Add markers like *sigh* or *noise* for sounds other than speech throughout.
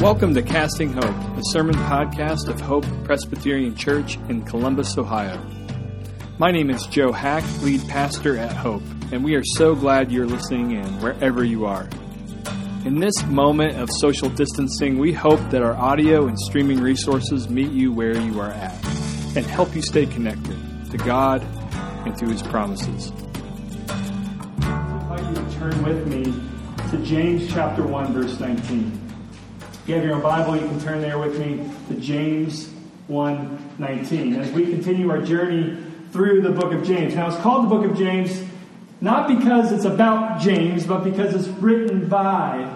Welcome to Casting Hope, a sermon podcast of Hope Presbyterian Church in Columbus, Ohio. My name is Joe Hack, lead pastor at Hope, and we are so glad you're listening in wherever you are. In this moment of social distancing, we hope that our audio and streaming resources meet you where you are at and help you stay connected to God and to His promises. I invite you to turn with me to James chapter 1, verse 19. If you have your own Bible, you can turn there with me to James 1:19 as we continue our journey through the book of James. Now, it's called the book of James not because it's about James, but because it's written by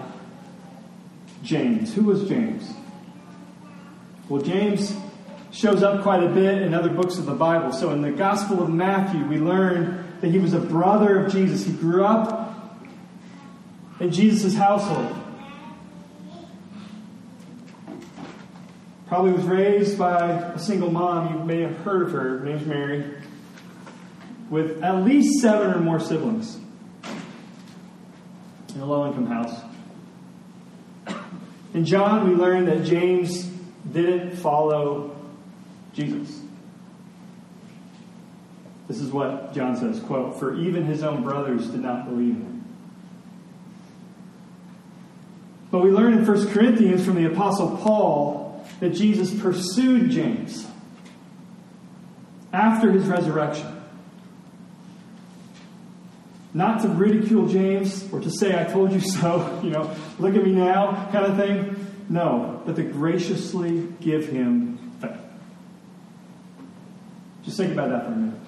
James. Who was James? Well, James shows up quite a bit in other books of the Bible. So, in the Gospel of Matthew, we learn that he was a brother of Jesus. He grew up in Jesus' household. Probably was raised by a single mom. You may have heard of her. Her name's Mary. With at least seven or more siblings in a low income house. In John, we learn that James didn't follow Jesus. This is what John says, quote, For even his own brothers did not believe him. But we learn in 1 Corinthians from the Apostle Paul that Jesus pursued James after his resurrection. Not to ridicule James or to say, I told you so, *laughs* you know, look at me now kind of thing. No, but to graciously give him faith. Just think about that for a minute.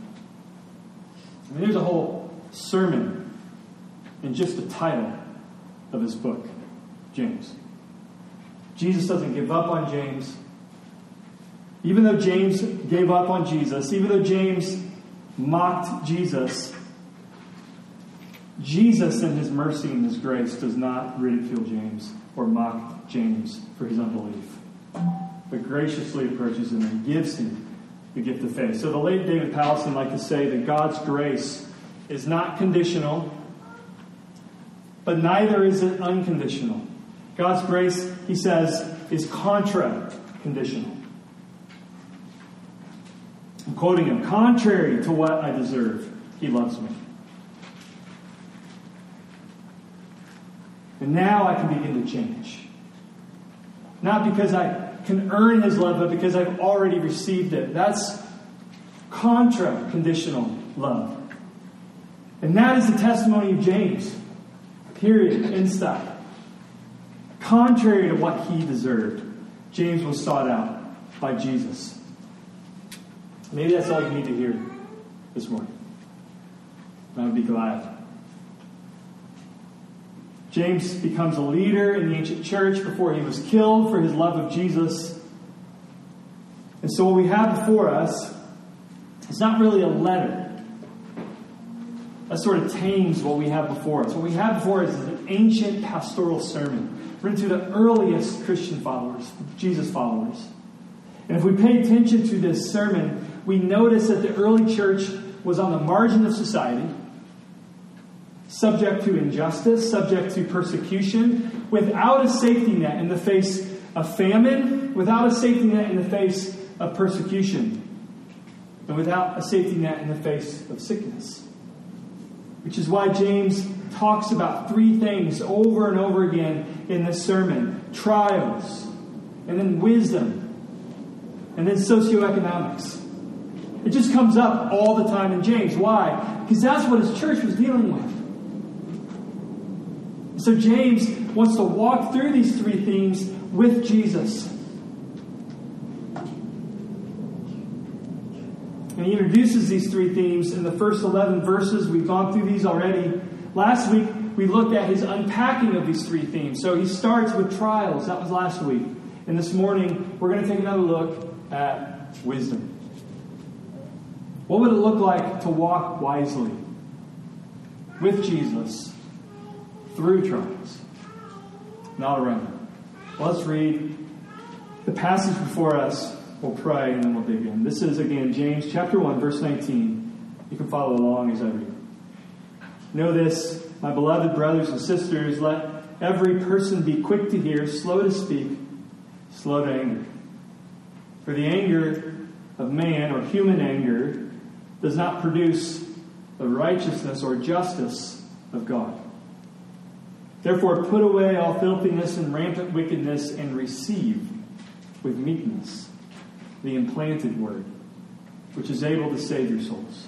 I mean, there's a whole sermon in just the title of his book, James. Jesus doesn't give up on James. Even though James gave up on Jesus, even though James mocked Jesus, Jesus, in his mercy and his grace, does not ridicule James or mock James for his unbelief, but graciously approaches him and gives him the gift of faith. So the late David Powlison liked to say that God's grace is not conditional, but neither is it unconditional. God's grace, he says, is contra conditional. I'm quoting him contrary to what I deserve, he loves me. And now I can begin to change. Not because I can earn his love, but because I've already received it. That's contra conditional love. And that is the testimony of James. Period. End stop. Contrary to what he deserved, James was sought out by Jesus. Maybe that's all you need to hear this morning. I would be glad. James becomes a leader in the ancient church before he was killed for his love of Jesus. And so, what we have before us is not really a letter. That sort of tames what we have before us. What we have before us is an ancient pastoral sermon written to the earliest Christian followers, Jesus followers. And if we pay attention to this sermon, we notice that the early church was on the margin of society, subject to injustice, subject to persecution, without a safety net in the face of famine, without a safety net in the face of persecution, and without a safety net in the face of sickness. Which is why James talks about three things over and over again in this sermon trials, and then wisdom, and then socioeconomics. It just comes up all the time in James. Why? Because that's what his church was dealing with. So James wants to walk through these three themes with Jesus. And he introduces these three themes in the first 11 verses. We've gone through these already. Last week, we looked at his unpacking of these three themes. So he starts with trials. That was last week. And this morning, we're going to take another look at wisdom. What would it look like to walk wisely with Jesus through trials, not around them? Well, let's read the passage before us. We'll pray and then we'll dig in. This is, again, James chapter 1, verse 19. You can follow along as I read. Know this, my beloved brothers and sisters, let every person be quick to hear, slow to speak slow to anger. For the anger of man or human anger does not produce the righteousness or justice of God. Therefore, put away all filthiness and rampant wickedness and receive with meekness the implanted word, which is able to save your souls.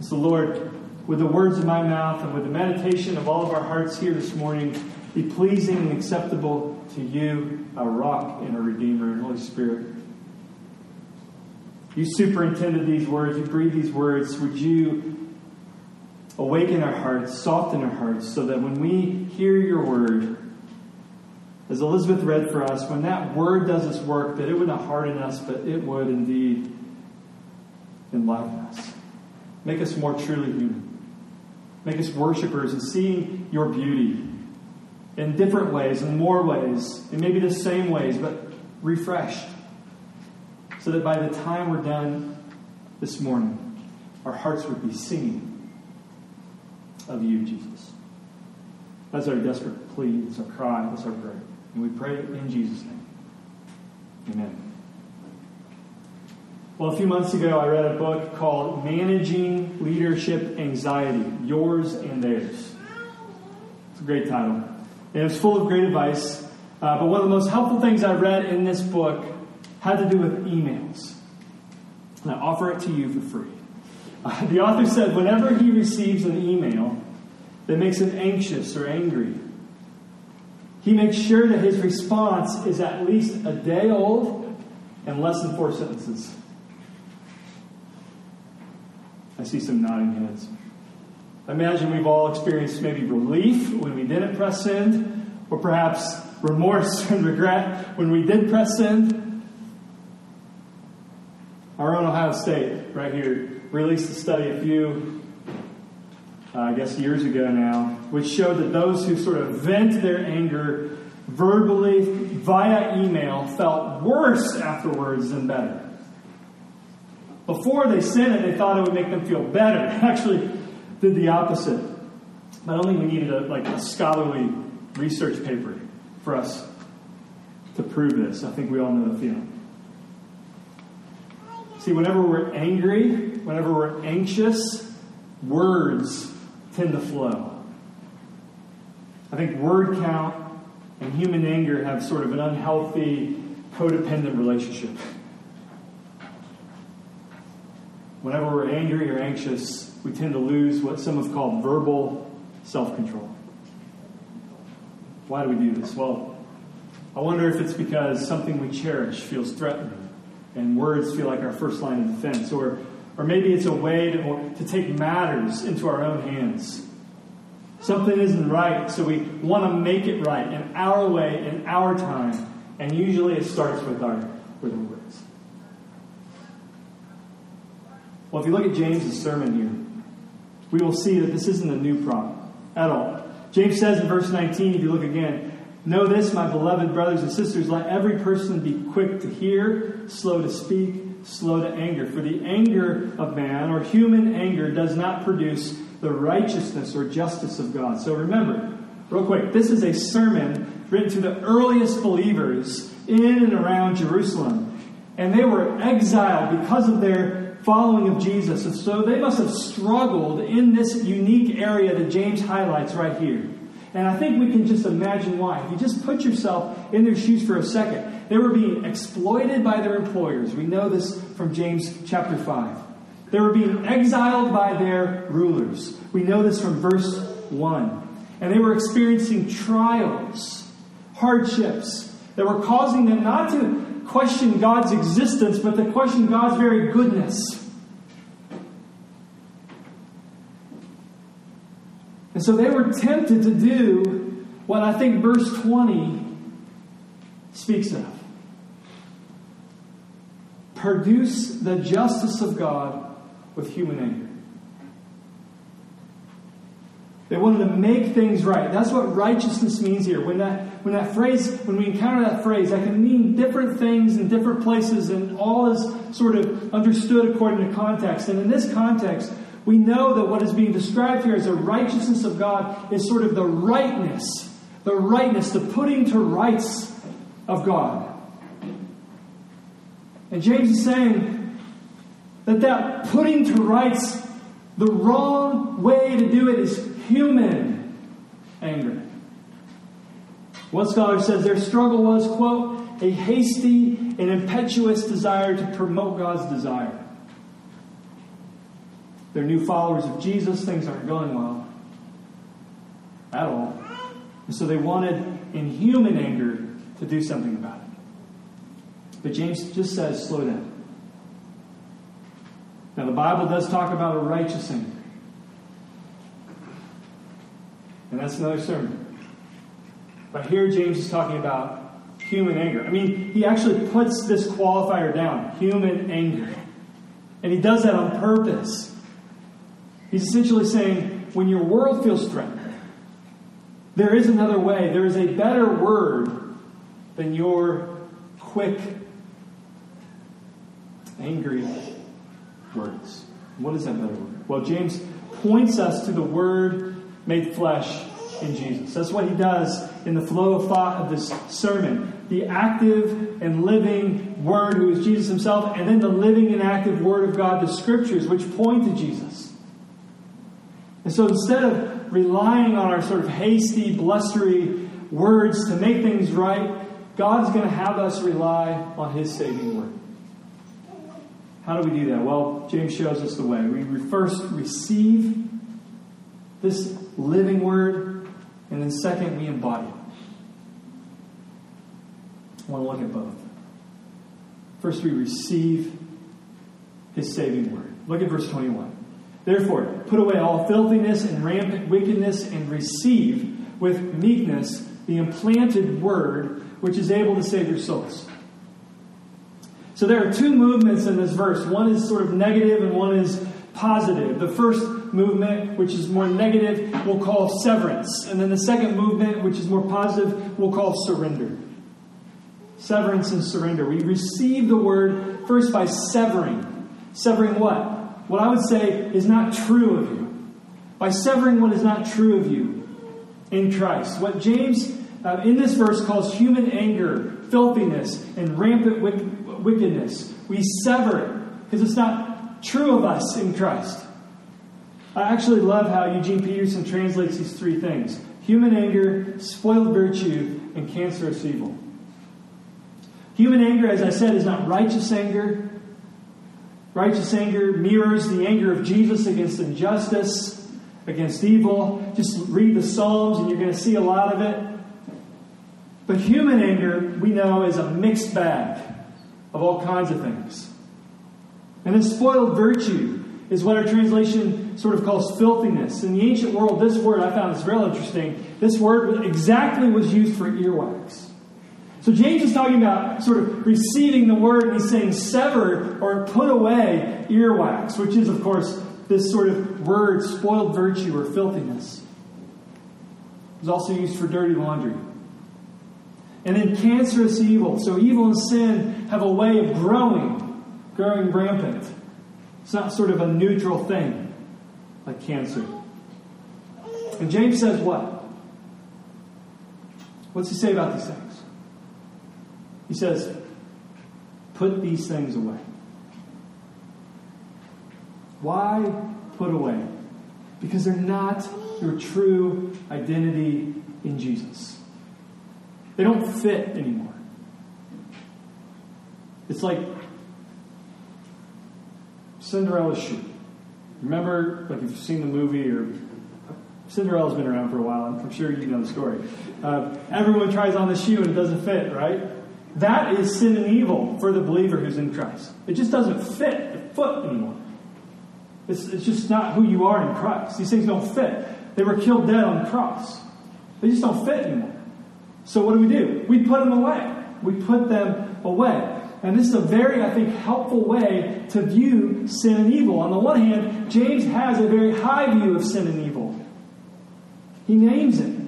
So, Lord, with the words of my mouth and with the meditation of all of our hearts here this morning, be pleasing and acceptable to you, our rock and our redeemer, and Holy Spirit. You superintended these words, you breathed these words. Would you awaken our hearts, soften our hearts, so that when we hear your word, as Elizabeth read for us, when that word does its work, that it would not harden us, but it would indeed enlighten us. Make us more truly human. Make us worshipers and seeing your beauty in different ways, in more ways, in maybe the same ways, but refreshed. So that by the time we're done this morning, our hearts would be singing of you, Jesus. That's our desperate plea. That's our cry. That's our prayer. And we pray in Jesus' name. Amen. Well, a few months ago, I read a book called Managing Leadership Anxiety Yours and Theirs. It's a great title. And it's full of great advice. Uh, but one of the most helpful things I read in this book had to do with emails. And I offer it to you for free. Uh, *laughs* the author said whenever he receives an email that makes him anxious or angry, he makes sure that his response is at least a day old and less than four sentences. I see some nodding heads. I imagine we've all experienced maybe relief when we didn't press send, or perhaps remorse and regret when we did press send. Our own Ohio State, right here, released a study a few, uh, I guess, years ago now, which showed that those who sort of vent their anger verbally via email felt worse afterwards than better. Before they sent it, they thought it would make them feel better. *laughs* Actually, did the opposite. I don't think we needed a, like a scholarly research paper for us to prove this. I think we all know the feeling. See, whenever we're angry, whenever we're anxious, words tend to flow. I think word count and human anger have sort of an unhealthy, codependent relationship. Whenever we're angry or anxious, we tend to lose what some have called verbal self control. Why do we do this? Well, I wonder if it's because something we cherish feels threatening and words feel like our first line of defense, or, or maybe it's a way to, to take matters into our own hands. Something isn't right, so we want to make it right in our way, in our time, and usually it starts with our, with our words. Well, if you look at James' sermon here, we will see that this isn't a new problem at all. James says in verse 19, if you look again, Know this, my beloved brothers and sisters, let every person be quick to hear, slow to speak, slow to anger. For the anger of man, or human anger, does not produce the righteousness or justice of God. So remember, real quick, this is a sermon written to the earliest believers in and around Jerusalem. And they were exiled because of their following of Jesus. And so they must have struggled in this unique area that James highlights right here. And I think we can just imagine why. If you just put yourself in their shoes for a second, they were being exploited by their employers. We know this from James chapter 5. They were being exiled by their rulers. We know this from verse 1. And they were experiencing trials, hardships that were causing them not to question God's existence, but to question God's very goodness. And so they were tempted to do what I think verse 20 speaks of. Produce the justice of God with human anger. They wanted to make things right. That's what righteousness means here. When that, when that phrase, when we encounter that phrase, that can mean different things in different places, and all is sort of understood according to context. And in this context, we know that what is being described here as the righteousness of God is sort of the rightness, the rightness, the putting to rights of God. And James is saying that that putting to rights, the wrong way to do it is human anger. One scholar says their struggle was, quote, a hasty and impetuous desire to promote God's desire. They're new followers of Jesus, things aren't going well at all. And so they wanted, in human anger, to do something about it. But James just says, slow down. Now, the Bible does talk about a righteous anger. And that's another sermon. But here James is talking about human anger. I mean, he actually puts this qualifier down human anger. And he does that on purpose. He's essentially saying when your world feels threatened, there is another way. There is a better word than your quick, angry words. What is that better word? Well, James points us to the word made flesh in Jesus. That's what he does in the flow of thought of this sermon. The active and living Word, who is Jesus himself, and then the living and active Word of God, the Scriptures, which point to Jesus. And so instead of relying on our sort of hasty, blustery words to make things right, God's going to have us rely on His saving Word. How do we do that? Well, James shows us the way. We first receive this living word, and then second, we embody it. I want to look at both. First, we receive his saving word. Look at verse 21. Therefore, put away all filthiness and rampant wickedness and receive with meekness the implanted word which is able to save your souls. So there are two movements in this verse. One is sort of negative and one is positive. The first movement, which is more negative, we'll call severance. And then the second movement, which is more positive, we'll call surrender. Severance and surrender. We receive the word first by severing. Severing what? What I would say is not true of you. By severing what is not true of you in Christ. What James uh, in this verse calls human anger, filthiness, and rampant wickedness. We sever it because it's not true of us in Christ. I actually love how Eugene Peterson translates these three things human anger, spoiled virtue, and cancerous evil. Human anger, as I said, is not righteous anger. Righteous anger mirrors the anger of Jesus against injustice, against evil. Just read the Psalms and you're going to see a lot of it. But human anger, we know, is a mixed bag of all kinds of things. And then spoiled virtue is what our translation sort of calls filthiness. In the ancient world, this word I found is real interesting. This word exactly was used for earwax. So James is talking about sort of receiving the word, and he's saying sever or put away earwax, which is, of course, this sort of word, spoiled virtue or filthiness. It's also used for dirty laundry. And then cancerous evil. So evil and sin have a way of growing, growing rampant. It's not sort of a neutral thing like cancer. And James says what? What's he say about these things? He says, put these things away. Why put away? Because they're not your true identity in Jesus. They don't fit anymore. It's like Cinderella's shoe. Remember, like if you've seen the movie or Cinderella's been around for a while, I'm sure you know the story. Uh, everyone tries on the shoe and it doesn't fit, right? That is sin and evil for the believer who's in Christ. It just doesn't fit the foot anymore. It's, it's just not who you are in Christ. These things don't fit. They were killed dead on the cross. They just don't fit anymore. So what do we do? We put them away. We put them away. And this is a very, I think, helpful way to view sin and evil. On the one hand, James has a very high view of sin and evil. He names it.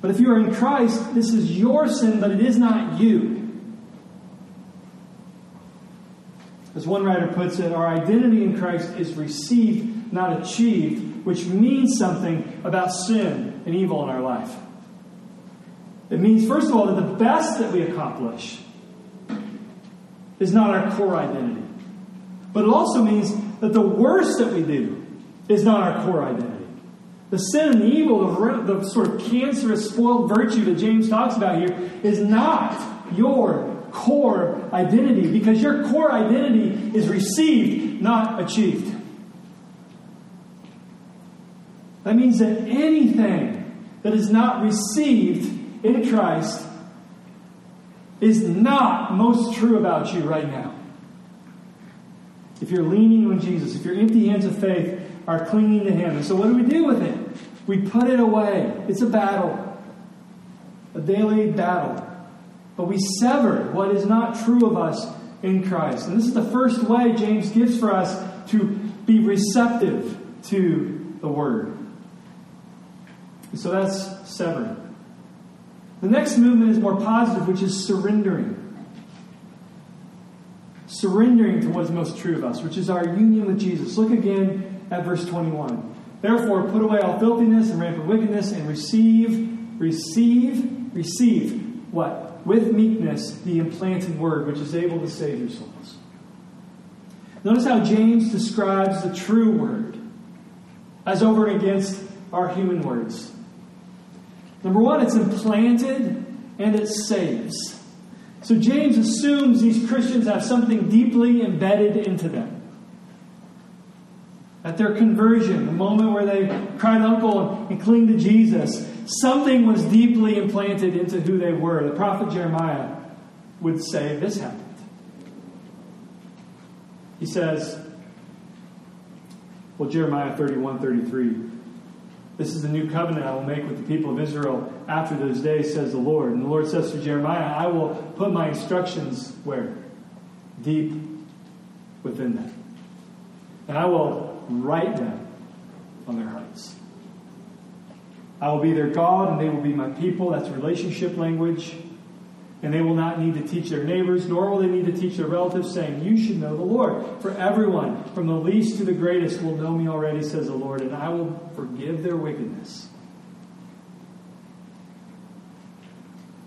But if you are in Christ, this is your sin, but it is not you. As one writer puts it, our identity in Christ is received, not achieved, which means something about sin and evil in our life. It means, first of all, that the best that we accomplish is not our core identity. But it also means that the worst that we do is not our core identity. The sin and the evil, the, the sort of cancerous, spoiled virtue that James talks about here, is not your core identity because your core identity is received, not achieved. That means that anything that is not received in Christ is not most true about you right now. If you're leaning on Jesus, if your empty hands of faith are clinging to Him. And so, what do we do with it? We put it away. It's a battle, a daily battle. But we sever what is not true of us in Christ. And this is the first way James gives for us to be receptive to the Word. So that's severing. The next movement is more positive, which is surrendering. Surrendering to what is most true of us, which is our union with Jesus. Look again at verse 21. Therefore, put away all filthiness and rampant wickedness and receive, receive, receive what? with meekness the implanted word, which is able to save your souls. Notice how James describes the true word as over and against our human words. Number one, it's implanted and it saves. So James assumes these Christians have something deeply embedded into them. At their conversion, the moment where they cried uncle and cling to Jesus, something was deeply implanted into who they were. The prophet Jeremiah would say this happened. He says, well, Jeremiah 31 33, this is the new covenant I will make with the people of Israel after those days, says the Lord. And the Lord says to Jeremiah, I will put my instructions where? Deep within them. And I will write them on their hearts. I will be their God, and they will be my people. That's relationship language. And they will not need to teach their neighbors, nor will they need to teach their relatives, saying, You should know the Lord. For everyone, from the least to the greatest, will know me already, says the Lord, and I will forgive their wickedness.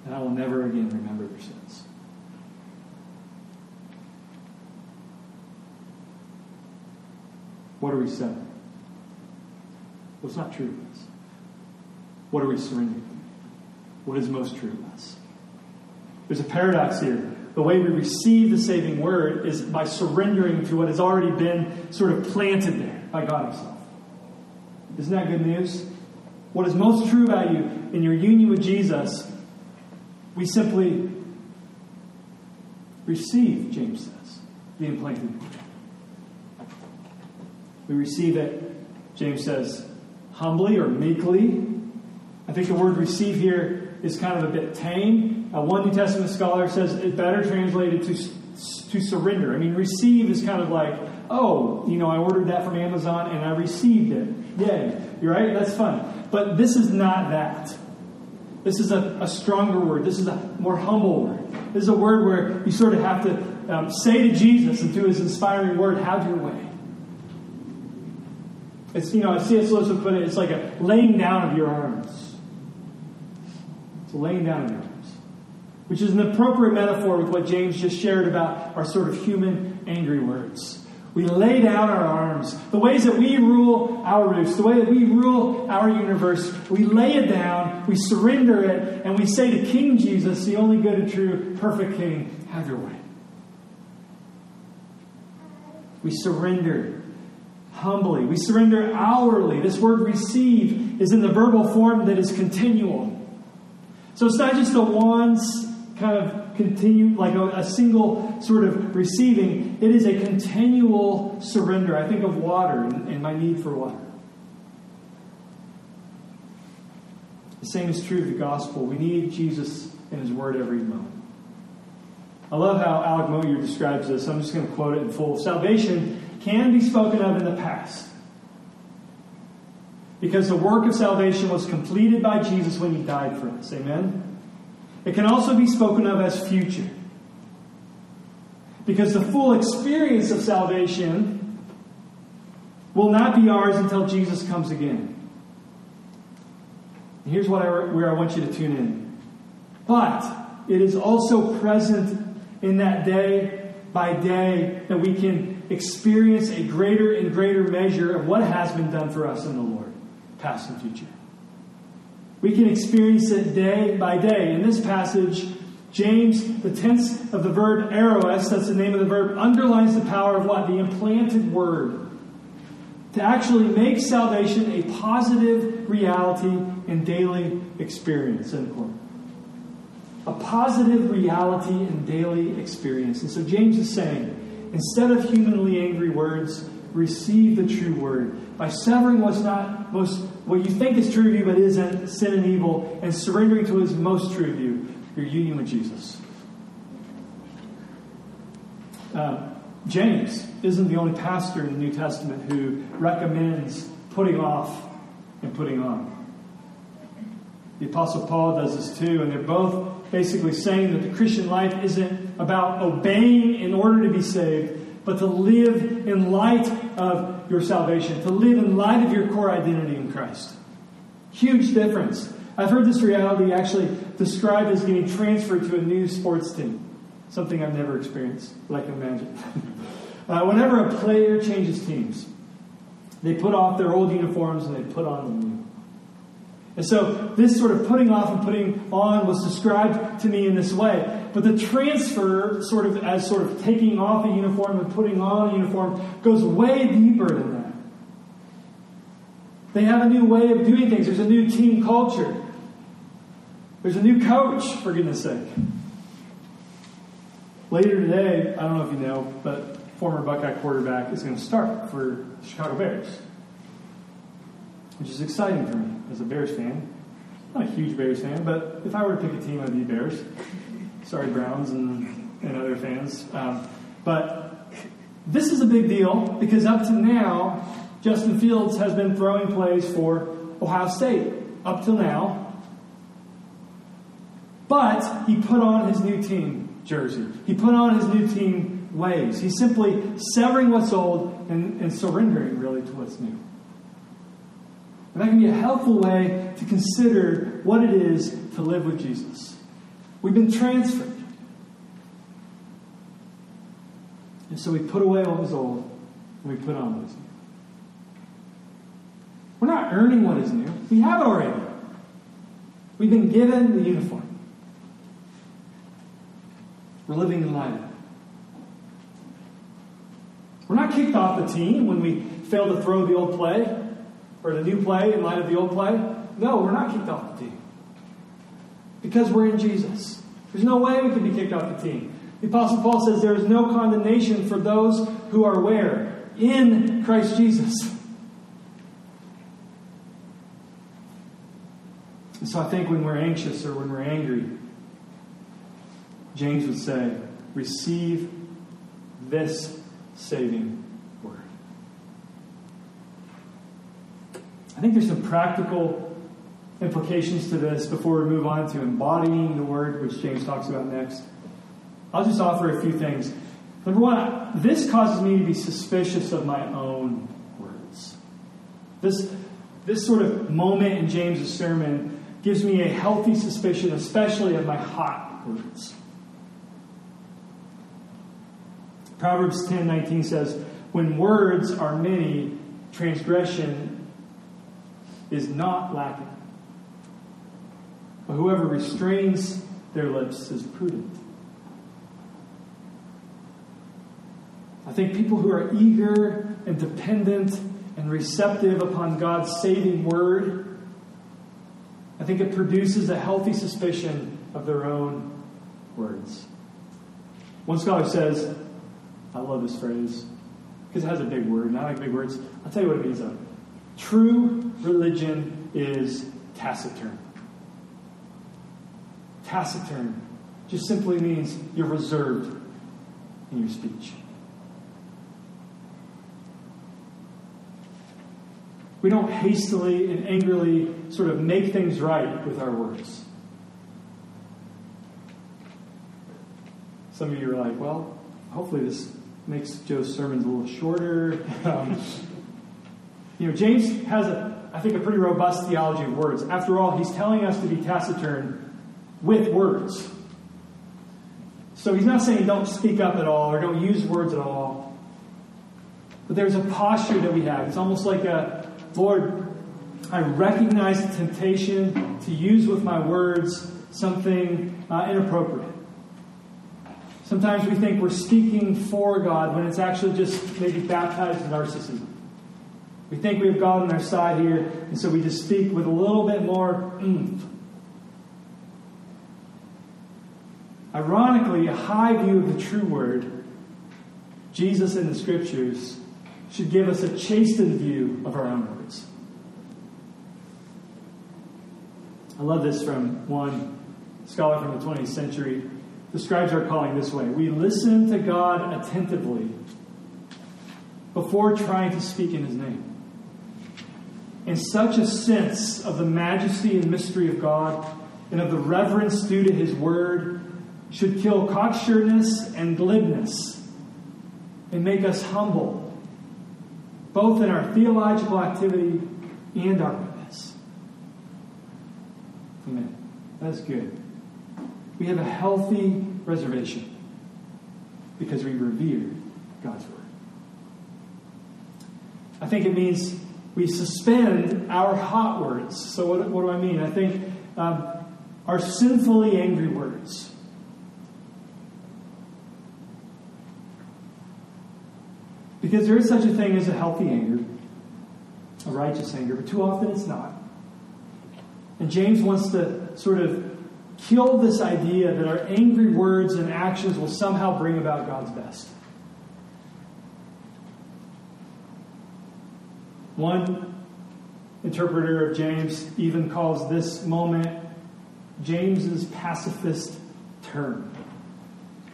And I will never again remember their sins. What are we saying? What's not true of us? What are we surrendering? What is most true of us? There's a paradox here. The way we receive the saving word is by surrendering to what has already been sort of planted there by God Himself. Isn't that good news? What is most true about you in your union with Jesus, we simply receive, James says, the implanted. We receive it, James says, humbly or meekly I think the word receive here is kind of a bit tame. Uh, one New Testament scholar says it's better translated to, to surrender. I mean, receive is kind of like, oh, you know, I ordered that from Amazon and I received it. Yay. You're right? That's fun. But this is not that. This is a, a stronger word. This is a more humble word. This is a word where you sort of have to um, say to Jesus and through his inspiring word, have your way. It's, you know, as C.S. Lewis would put it, it's like a laying down of your arms. It's a laying down of your arms, which is an appropriate metaphor with what James just shared about our sort of human angry words. We lay down our arms. The ways that we rule our roofs, the way that we rule our universe, we lay it down, we surrender it, and we say to King Jesus, the only good and true, perfect King, have your way. We surrender humbly. We surrender hourly. This word receive is in the verbal form that is continual. So it's not just a once kind of continue, like a, a, single sort of receiving. It is a continual surrender. I think of water and, and my need for water. The same is true of the gospel. We need Jesus and his word every moment. I love how Alec Motyer describes this. I'm just going to quote it in full. Salvation can be spoken of in the past because the work of salvation was completed by Jesus when he died for us. Amen? It can also be spoken of as future because the full experience of salvation will not be ours until Jesus comes again. And here's what I, where I want you to tune in. But it is also present in that day by day that we can experience a greater and greater measure of what has been done for us in the Lord, past and future. We can experience it day by day. In this passage, James, the tense of the verb eros, that's the name of the verb, underlines the power of what? The implanted word. To actually make salvation a positive reality and daily experience. End quote a positive reality and daily experience. And so James is saying, instead of humanly angry words, receive the true word by severing what's not most what you think is true of you but isn't sin and evil and surrendering to what is most true of you your union with jesus. Uh, james isn't the only pastor in the new testament who recommends putting off and putting on. The apostle paul does this too and they're both basically saying that the Christian life isn't about obeying in order to be saved, but to live in light of your salvation, to live in light of your core identity in Christ. Huge difference. I've heard this reality actually described as getting transferred to a new sports team, something I've never experienced, but I imagine. *laughs* uh, whenever a player changes teams, they put off their old uniforms and they put on the new. And so this sort of putting off and putting on was described to me in this way. But the transfer, sort of as sort of taking off a uniform and putting on a uniform, goes way deeper than that. They have a new way of doing things. There's a new team culture. There's a new coach, for goodness sake. Later today, I don't know if you know, but former Buckeye quarterback is going to start for the Chicago Bears, which is exciting for me as a Bears fan. Not a huge Bears fan, but if I were to pick a team, I'd be Bears. Sorry, Browns and, and other fans. Um, but this is a big deal because up to now, Justin Fields has been throwing plays for Ohio State. Up till now. But he put on his new team jersey. He put on his new team ways. He's simply severing what's old and, and surrendering really to what's new. And that can be a helpful way to consider what it is to live with Jesus. We've been transferred. And so we put away what was old and we put on what is new. We're not earning what is new, we have it already. We've been given the uniform. We're living in light. We're not kicked off the team when we fail to throw the old play or the new play in light of the old play? No, we're not kicked off the team. Because we're in Jesus. There's no way we can be kicked off the team. The Apostle Paul says there is no condemnation for those who are where? In Christ Jesus. And so I think when we're anxious or when we're angry, James would say, receive this saving word. I think there's some practical implications to this before we move on to embodying the word, which James talks about next. I'll just offer a few things. Number one, this causes me to be suspicious of my own words. This, this sort of moment in James's sermon gives me a healthy suspicion, especially of my hot words. Proverbs 10 19 says, When words are many, transgression is not lacking. But whoever restrains their lips is prudent. I think people who are eager and dependent and receptive upon God's saving word, I think it produces a healthy suspicion of their own words. One scholar says, I love this phrase because it has a big word, not like big words. I'll tell you what it means though. True religion is taciturn. Taciturn just simply means you're reserved in your speech. We don't hastily and angrily sort of make things right with our words. Some of you are like, well, hopefully this makes Joe's sermons a little shorter. *laughs* Um, you know, James has, a, I think, a pretty robust theology of words. After all, he's telling us to be taciturn with words. So he's not saying don't speak up at all or don't use words at all. But there's a posture that we have. It's almost like a Lord, I recognize the temptation to use with my words something uh, inappropriate. Sometimes we think we're speaking for God when it's actually just maybe baptized narcissism. We think we have God on our side here, and so we just speak with a little bit more oomph. Ironically, a high view of the true word, Jesus in the scriptures, should give us a chastened view of our own words. I love this from one scholar from the 20th century. Describes our calling this way We listen to God attentively before trying to speak in His name. In such a sense of the majesty and mystery of God and of the reverence due to His word should kill cocksureness and glibness and make us humble both in our theological activity and our witness. Amen. That's good. We have a healthy reservation because we revere God's Word. I think it means we suspend our hot words. So, what, what do I mean? I think um, our sinfully angry words Because there is such a thing as a healthy anger, a righteous anger, but too often it's not. And James wants to sort of kill this idea that our angry words and actions will somehow bring about God's best. One interpreter of James even calls this moment James's pacifist turn.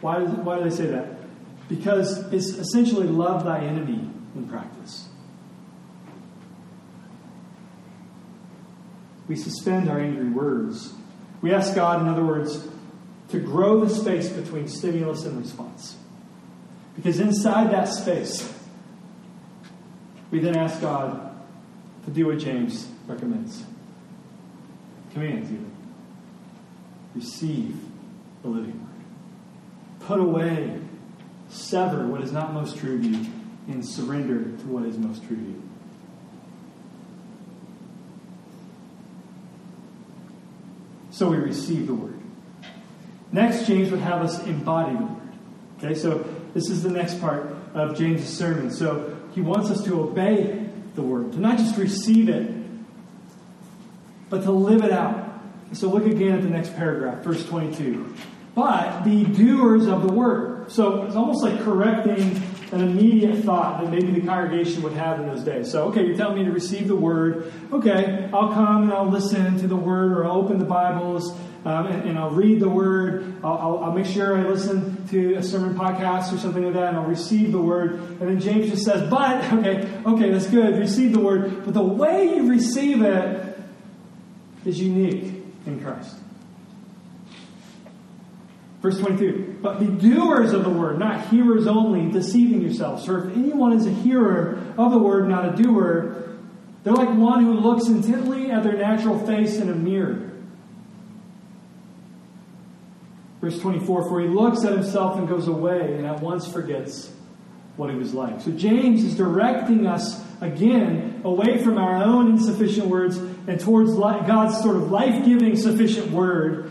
Why, why do they say that? Because it's essentially love thy enemy in practice. We suspend our angry words. We ask God, in other words, to grow the space between stimulus and response. Because inside that space, we then ask God to do what James recommends. Commands even. Receive the living word. Put away sever what is not most true of you and surrender to what is most true of you. So we receive the word. Next, James would have us embody the word. Okay, so this is the next part of James's sermon. So he wants us to obey the word, to not just receive it, but to live it out. So look again at the next paragraph, verse 22. But be doers of the word so it's almost like correcting an immediate thought that maybe the congregation would have in those days. So, okay, you're telling me to receive the word. Okay, I'll come and I'll listen to the word, or I'll open the Bibles um, and, and, I'll read the word. I'll, I'll, I'll, make sure I listen to a sermon podcast or something like that, and I'll receive the word. And then James just says, but, *laughs* okay, okay, that's good, receive the word. But the way you receive it is unique in Christ. Verse 22, but be doers of the word, not hearers only, deceiving yourselves. For if anyone is a hearer of the word, not a doer, they're like one who looks intently at their natural face in a mirror. Verse 24, for he looks at himself and goes away and at once forgets what he was like. So James is directing us again away from our own insufficient words and towards God's sort of life giving sufficient word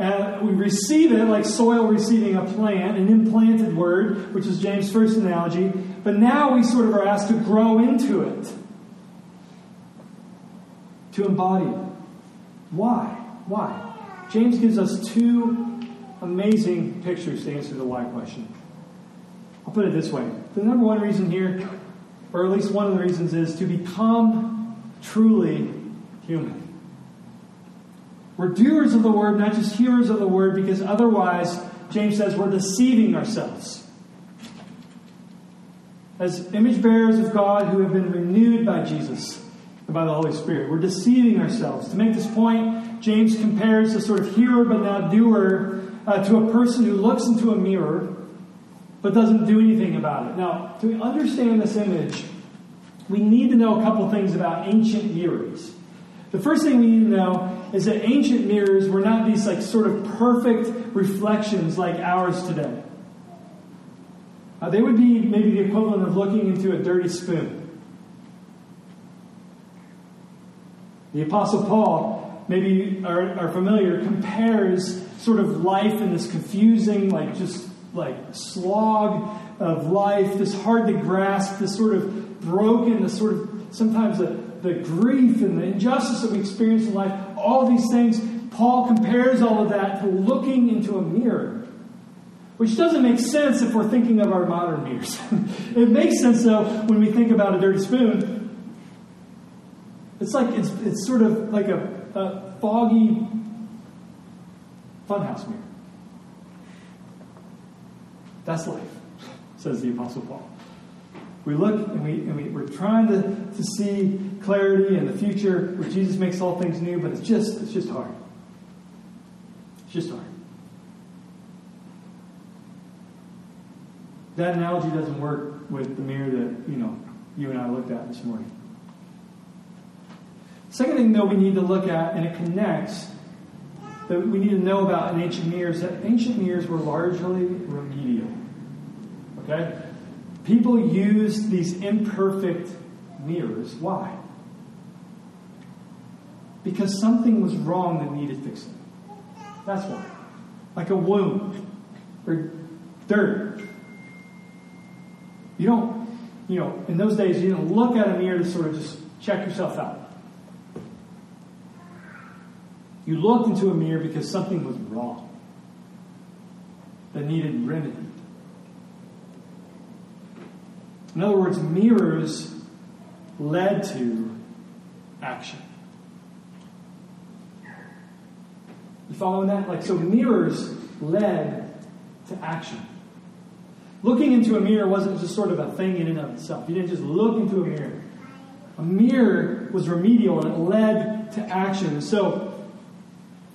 and we receive it like soil receiving a plant, an implanted word, which is James' first analogy. But now we sort of are asked to grow into it, to embody it. Why? Why? James gives us two amazing pictures to answer the why question. I'll put it this way the number one reason here, or at least one of the reasons, is to become truly human. We're doers of the word, not just hearers of the word, because otherwise, James says, we're deceiving ourselves. As image bearers of God who have been renewed by Jesus and by the Holy Spirit, we're deceiving ourselves. To make this point, James compares the sort of hearer but not doer uh, to a person who looks into a mirror but doesn't do anything about it. Now, to understand this image, we need to know a couple things about ancient mirrors. The first thing we need to know is that ancient mirrors were not these like sort of perfect reflections like ours today. Uh, they would be maybe the equivalent of looking into a dirty spoon. The Apostle Paul, maybe are, are familiar, compares sort of life in this confusing, like just like slog of life, this hard to grasp, this sort of broken, this sort of sometimes the, the grief and the injustice that we experience in life, all these things, Paul compares all of that to looking into a mirror. Which doesn't make sense if we're thinking of our modern mirrors. *laughs* it makes sense though when we think about a dirty spoon. It's like it's, it's sort of like a, a foggy funhouse mirror. That's life, says the Apostle Paul. We look and, we, and we, we're trying to, to see clarity in the future where Jesus makes all things new, but it's just, it's just hard. It's just hard. That analogy doesn't work with the mirror that, you know, you and I looked at this morning. Second thing, though, we need to look at, and it connects, that we need to know about in ancient mirrors, that ancient mirrors were largely remedial. Okay? People used these imperfect mirrors. Why? Because something was wrong that needed fixing. That's why. Like a wound or dirt. You don't, you know, in those days, you didn't look at a mirror to sort of just check yourself out. You looked into a mirror because something was wrong that needed remedy. In other words, mirrors led to action. You following that? Like, so mirrors led to action. Looking into a mirror wasn't just sort of a thing in and of itself. You didn't just look into a mirror. A mirror was remedial and it led to action. So,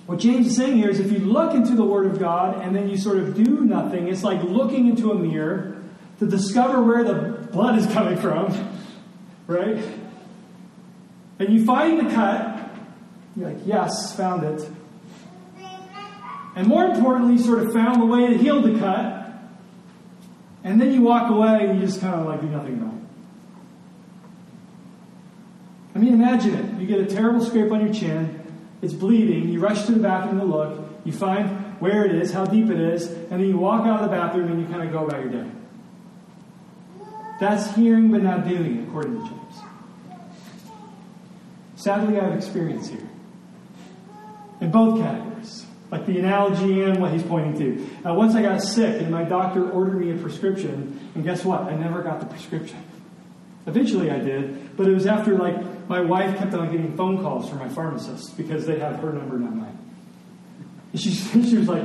what James is saying here is if you look into the Word of God and then you sort of do nothing, it's like looking into a mirror to discover where the blood is coming from, right? And you find the cut, you're like, yes, found it. And more importantly, you sort of found the way to heal the cut. And then you walk away and you just kind of like do nothing about it. I mean, imagine it. You get a terrible scrape on your chin, it's bleeding, you rush to the bathroom to look, you find where it is, how deep it is, and then you walk out of the bathroom and you kind of go about your day. That's hearing but not doing, according to James. Sadly, I have experience here. In both categories, like the analogy and what he's pointing to. Now, once I got sick and my doctor ordered me a prescription, and guess what? I never got the prescription. Eventually I did, but it was after like my wife kept on getting phone calls from my pharmacist because they have her number, not mine. And she, *laughs* she was like,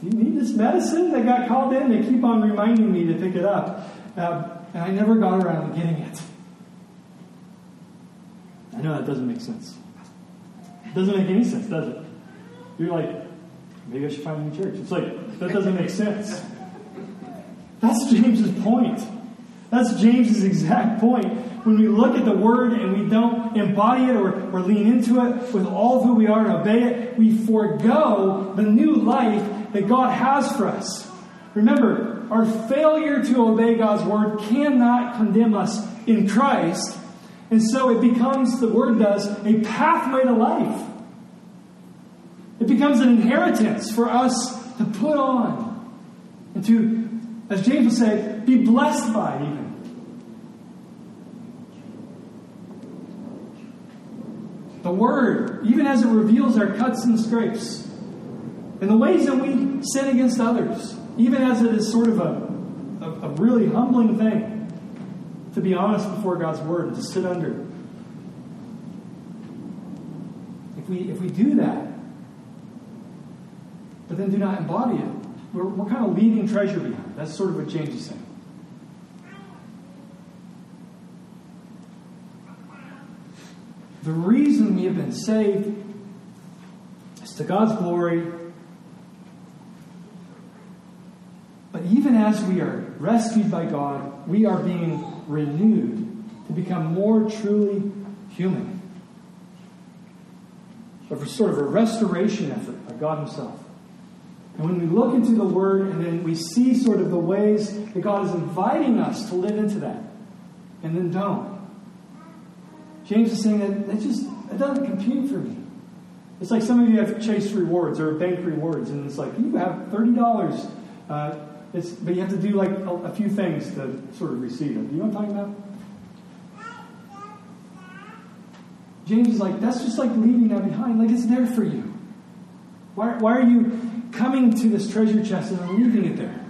Do you need this medicine They got called in? They keep on reminding me to pick it up. Uh, and I never got around to getting it. I know that doesn't make sense. It doesn't make any sense, does it? You're like, maybe I should find a new church. It's like, that doesn't make sense. That's James's point. That's James's exact point. When we look at the word and we don't embody it or, or lean into it with all of who we are and obey it, we forego the new life that God has for us. Remember, our failure to obey God's word cannot condemn us in Christ. And so it becomes, the word does, a pathway to life. It becomes an inheritance for us to put on and to, as James would say, be blessed by even. The word, even as it reveals our cuts and scrapes, and the ways that we sin against others, even as it is sort of a, a, a really humbling thing to be honest before God's word and to sit under. If we, if we do that, but then do not embody it, we're, we're kind of leaving treasure behind. That's sort of what James is saying. The reason we have been saved is to God's glory. But even as we are rescued by God, we are being renewed to become more truly human. For sort of a restoration effort by God Himself. And when we look into the Word and then we see sort of the ways that God is inviting us to live into that, and then don't. James is saying that that just it doesn't compute for me. It's like some of you have Chase rewards or bank rewards, and it's like you have thirty dollars. Uh, it's but you have to do like a, a, few things to sort of receive it. You know what I'm talking about? James is like that's just like leaving that behind. Like it's there for you. Why, why are you coming to this treasure chest and leaving it there?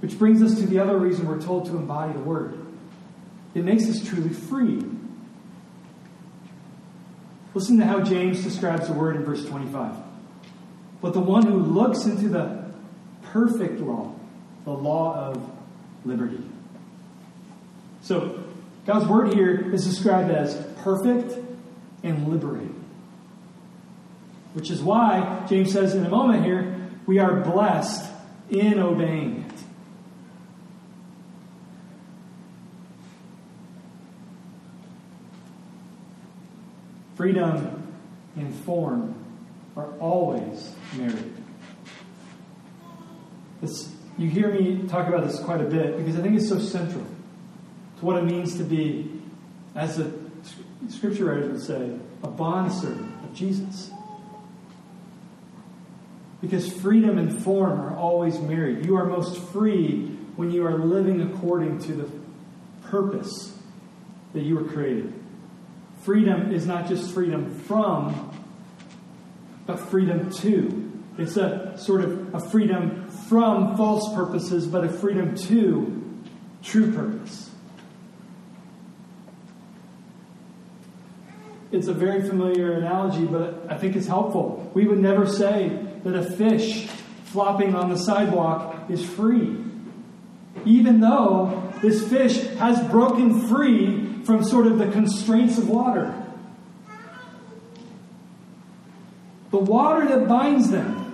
Which brings us to the other reason we're told to embody the word. It makes us truly free. Listen to how James describes the word in verse 25. But the one who looks into the perfect law, the law of liberty. So, God's word here is described as perfect and liberating. Which is why James says in a moment here, we are blessed in obeying it. Freedom and form are always married. You hear me talk about this quite a bit because I think it's so central to what it means to be, as the scripture writers would say, a bondservant of Jesus. Because freedom and form are always married. You are most free when you are living according to the purpose that you were created. Freedom is not just freedom from, but freedom to. It's a sort of a freedom from false purposes, but a freedom to true purpose. It's a very familiar analogy, but I think it's helpful. We would never say that a fish flopping on the sidewalk is free, even though this fish has broken free from sort of the constraints of water. The water that binds them.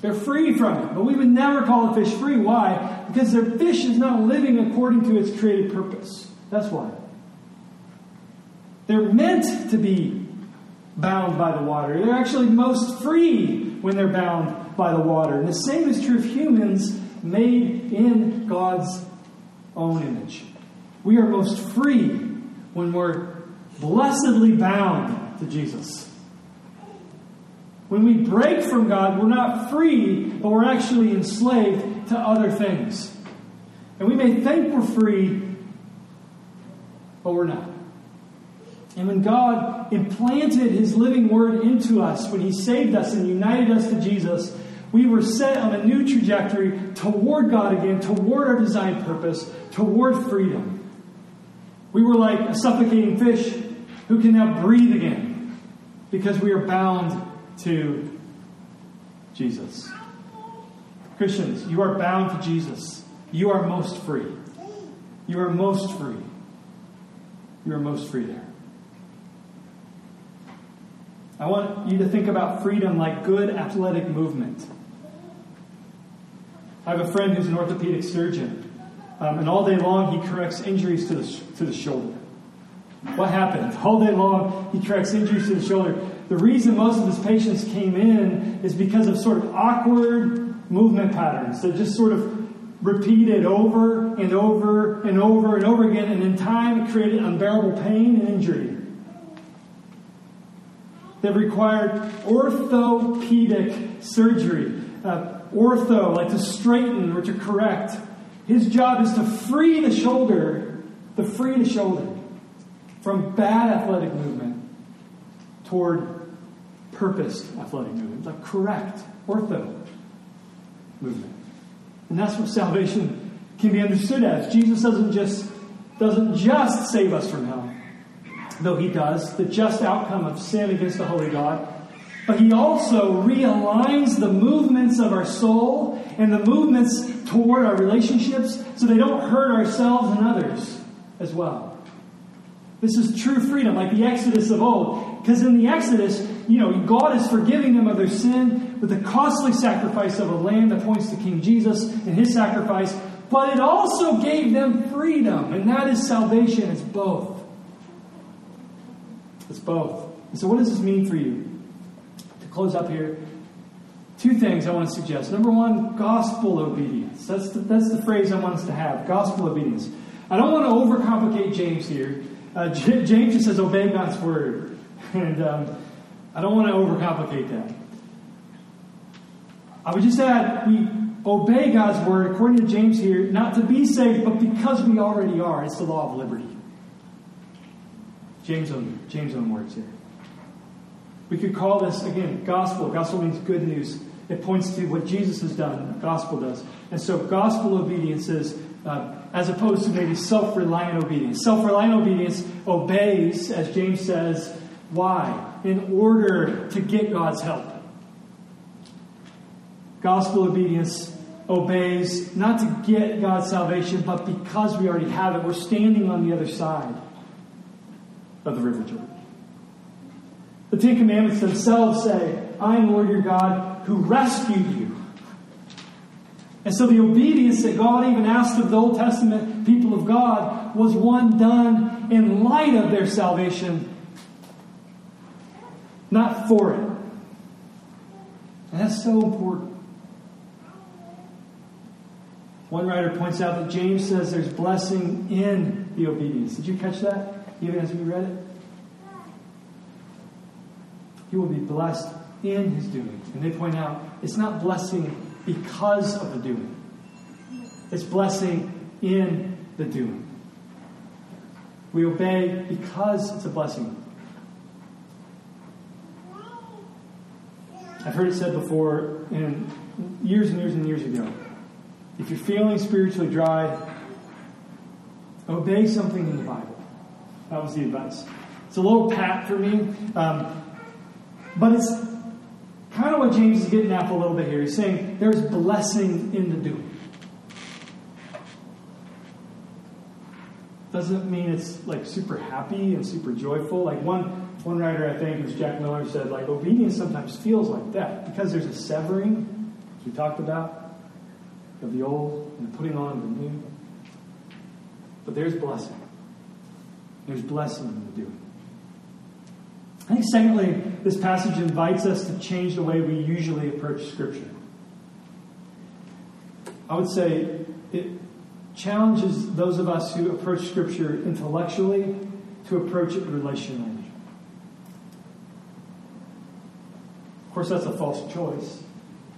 They're free from it. But we would never call a fish free. Why? Because their fish is not living according to its created purpose. That's why. They're meant to be bound by the water. They're actually most free when they're bound by the water. And the same is true of humans made in God's own image. We are most free when we're blessedly bound to Jesus. When we break from God, we're not free, but we're actually enslaved to other things. And we may think we're free, but we're not. And when God implanted His living word into us, when He saved us and united us to Jesus, we were set on a new trajectory toward God again, toward our designed purpose, toward freedom. We were like a suffocating fish who can now breathe again because we are bound to Jesus. Christians, you are bound to Jesus. You are most free. You are most free. You are most free there. I want you to think about freedom like good athletic movement. I have a friend who's an orthopedic surgeon. Um, and all day long, he corrects injuries to the, to the shoulder. What happened? All day long, he corrects injuries to the shoulder. The reason most of his patients came in is because of sort of awkward movement patterns that just sort of repeated over and over and over and over again, and in time it created unbearable pain and injury. That required orthopedic surgery. Uh, ortho, like to straighten or to correct his job is to free the shoulder, to free the shoulder from bad athletic movement toward purposed athletic movement, the correct ortho movement. And that's what salvation can be understood as. Jesus doesn't just doesn't just save us from hell. though he does, the just outcome of sin against the holy God. But he also realigns the movements of our soul and the movements toward our relationships so they don't hurt ourselves and others as well. This is true freedom, like the Exodus of old. Because in the Exodus, you know, God is forgiving them of their sin with the costly sacrifice of a lamb that points to King Jesus and his sacrifice. But it also gave them freedom, and that is salvation. It's both. It's both. And so, what does this mean for you? To close up here, two things I want to suggest. Number one, gospel obedience. That's the, that's the phrase I want us to have gospel obedience. I don't want to overcomplicate James here. Uh, James just says, obey God's word. *laughs* And um, I don't want to overcomplicate that. I would just add, we obey God's word, according to James here, not to be saved, but because we already are. It's the law of liberty. James' own, James' own words here. We could call this, again, gospel. Gospel means good news. It points to what Jesus has done, gospel does. And so, gospel obedience is uh, as opposed to maybe self reliant obedience. Self reliant obedience obeys, as James says, why? In order to get God's help. Gospel obedience obeys not to get God's salvation, but because we already have it. We're standing on the other side of the River Jordan. The Ten Commandments themselves say, I am Lord your God who rescued you and so the obedience that God even asked of the Old Testament people of God was one done in light of their salvation, not for it. And that's so important. One writer points out that James says there's blessing in the obedience. Did you catch that even as we read it? He will be blessed in his doing. And they point out it's not blessing because of the doing. It's blessing in the doing. We obey because it's a blessing. I've heard it said before, and years and years and years ago. If you're feeling spiritually dry, obey something in the Bible. That was the advice. It's a little pat for me, um, but it's kind of what James is getting at a little bit here. He's saying there's blessing in the doing. Doesn't mean it's like super happy and super joyful. Like one one writer, I think, was Jack Miller, said like obedience sometimes feels like death because there's a severing, as we talked about, of the old and the putting on of the new. But there's blessing. There's blessing in the doing. I think, secondly, this passage invites us to change the way we usually approach Scripture. I would say it challenges those of us who approach Scripture intellectually to approach it relationally. Of course, that's a false choice.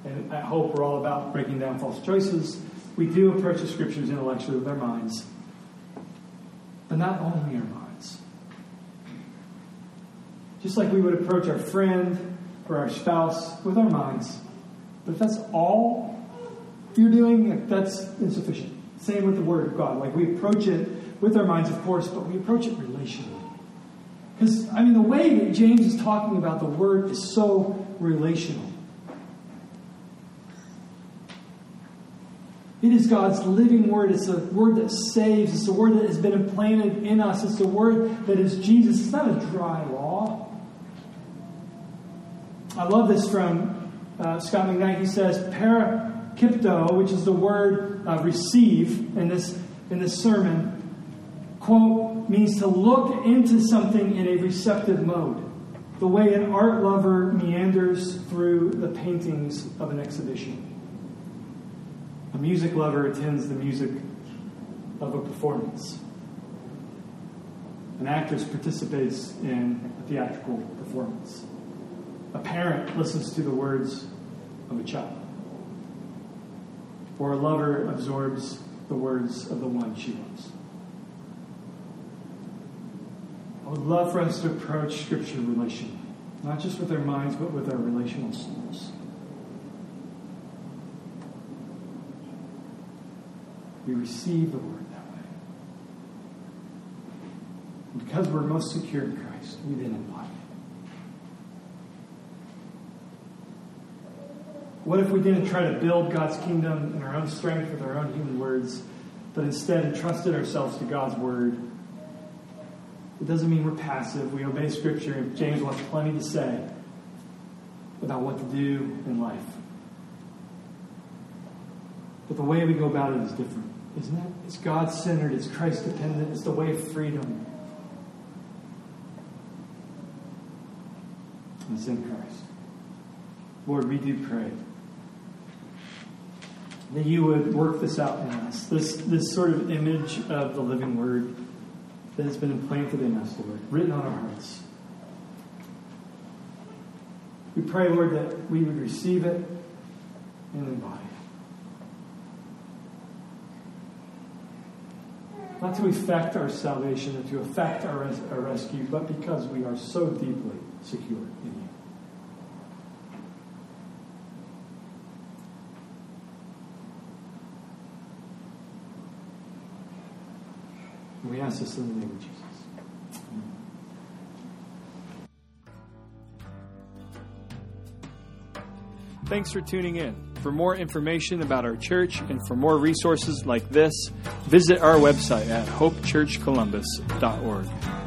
And I hope we're all about breaking down false choices. We do approach the Scriptures intellectually with our minds, but not only our minds. Just like we would approach our friend or our spouse with our minds. But if that's all you're doing, that's insufficient. Same with the Word of God. Like we approach it with our minds, of course, but we approach it relationally. Because, I mean, the way that James is talking about the Word is so relational. It is God's living word. It's a word that saves. It's a word that has been implanted in us. It's a word that is Jesus. It's not a dry law. I love this from uh, Scot McKnight. He says, parakipto, which is the word uh, receive in this, in this sermon, quote, means to look into something in a receptive mode, the way an art lover meanders through the paintings of an exhibition. A music lover attends the music of a performance. An actress participates in a theatrical performance. A parent listens to the words of a child. Or a lover absorbs the words of the one she loves. I would love for us to approach Scripture relationally, not just with our minds, but with our relational souls. We receive the word that way. And because we're most secure in Christ, we then embody it. What if we didn't try to build God's kingdom in our own strength with our own human words, but instead entrusted ourselves to God's word? It doesn't mean we're passive. We obey Scripture. James wants plenty to say about what to do in life. But the way we go about it is different, isn't it? It's God centered, it's Christ dependent, it's the way of freedom. And it's in Christ. Lord, we do pray that you would work this out in us. This, this sort of image of the living word that has been implanted in us, Lord, written on our hearts. We pray, Lord, that we would receive it and embody it. Not to effect our salvation or to effect our, res- our rescue, but because we are so deeply secure in you. We ask this in the name of Jesus. Thanks for tuning in. For more information about our church and for more resources like this, visit our website at hopechurchcolumbus.org.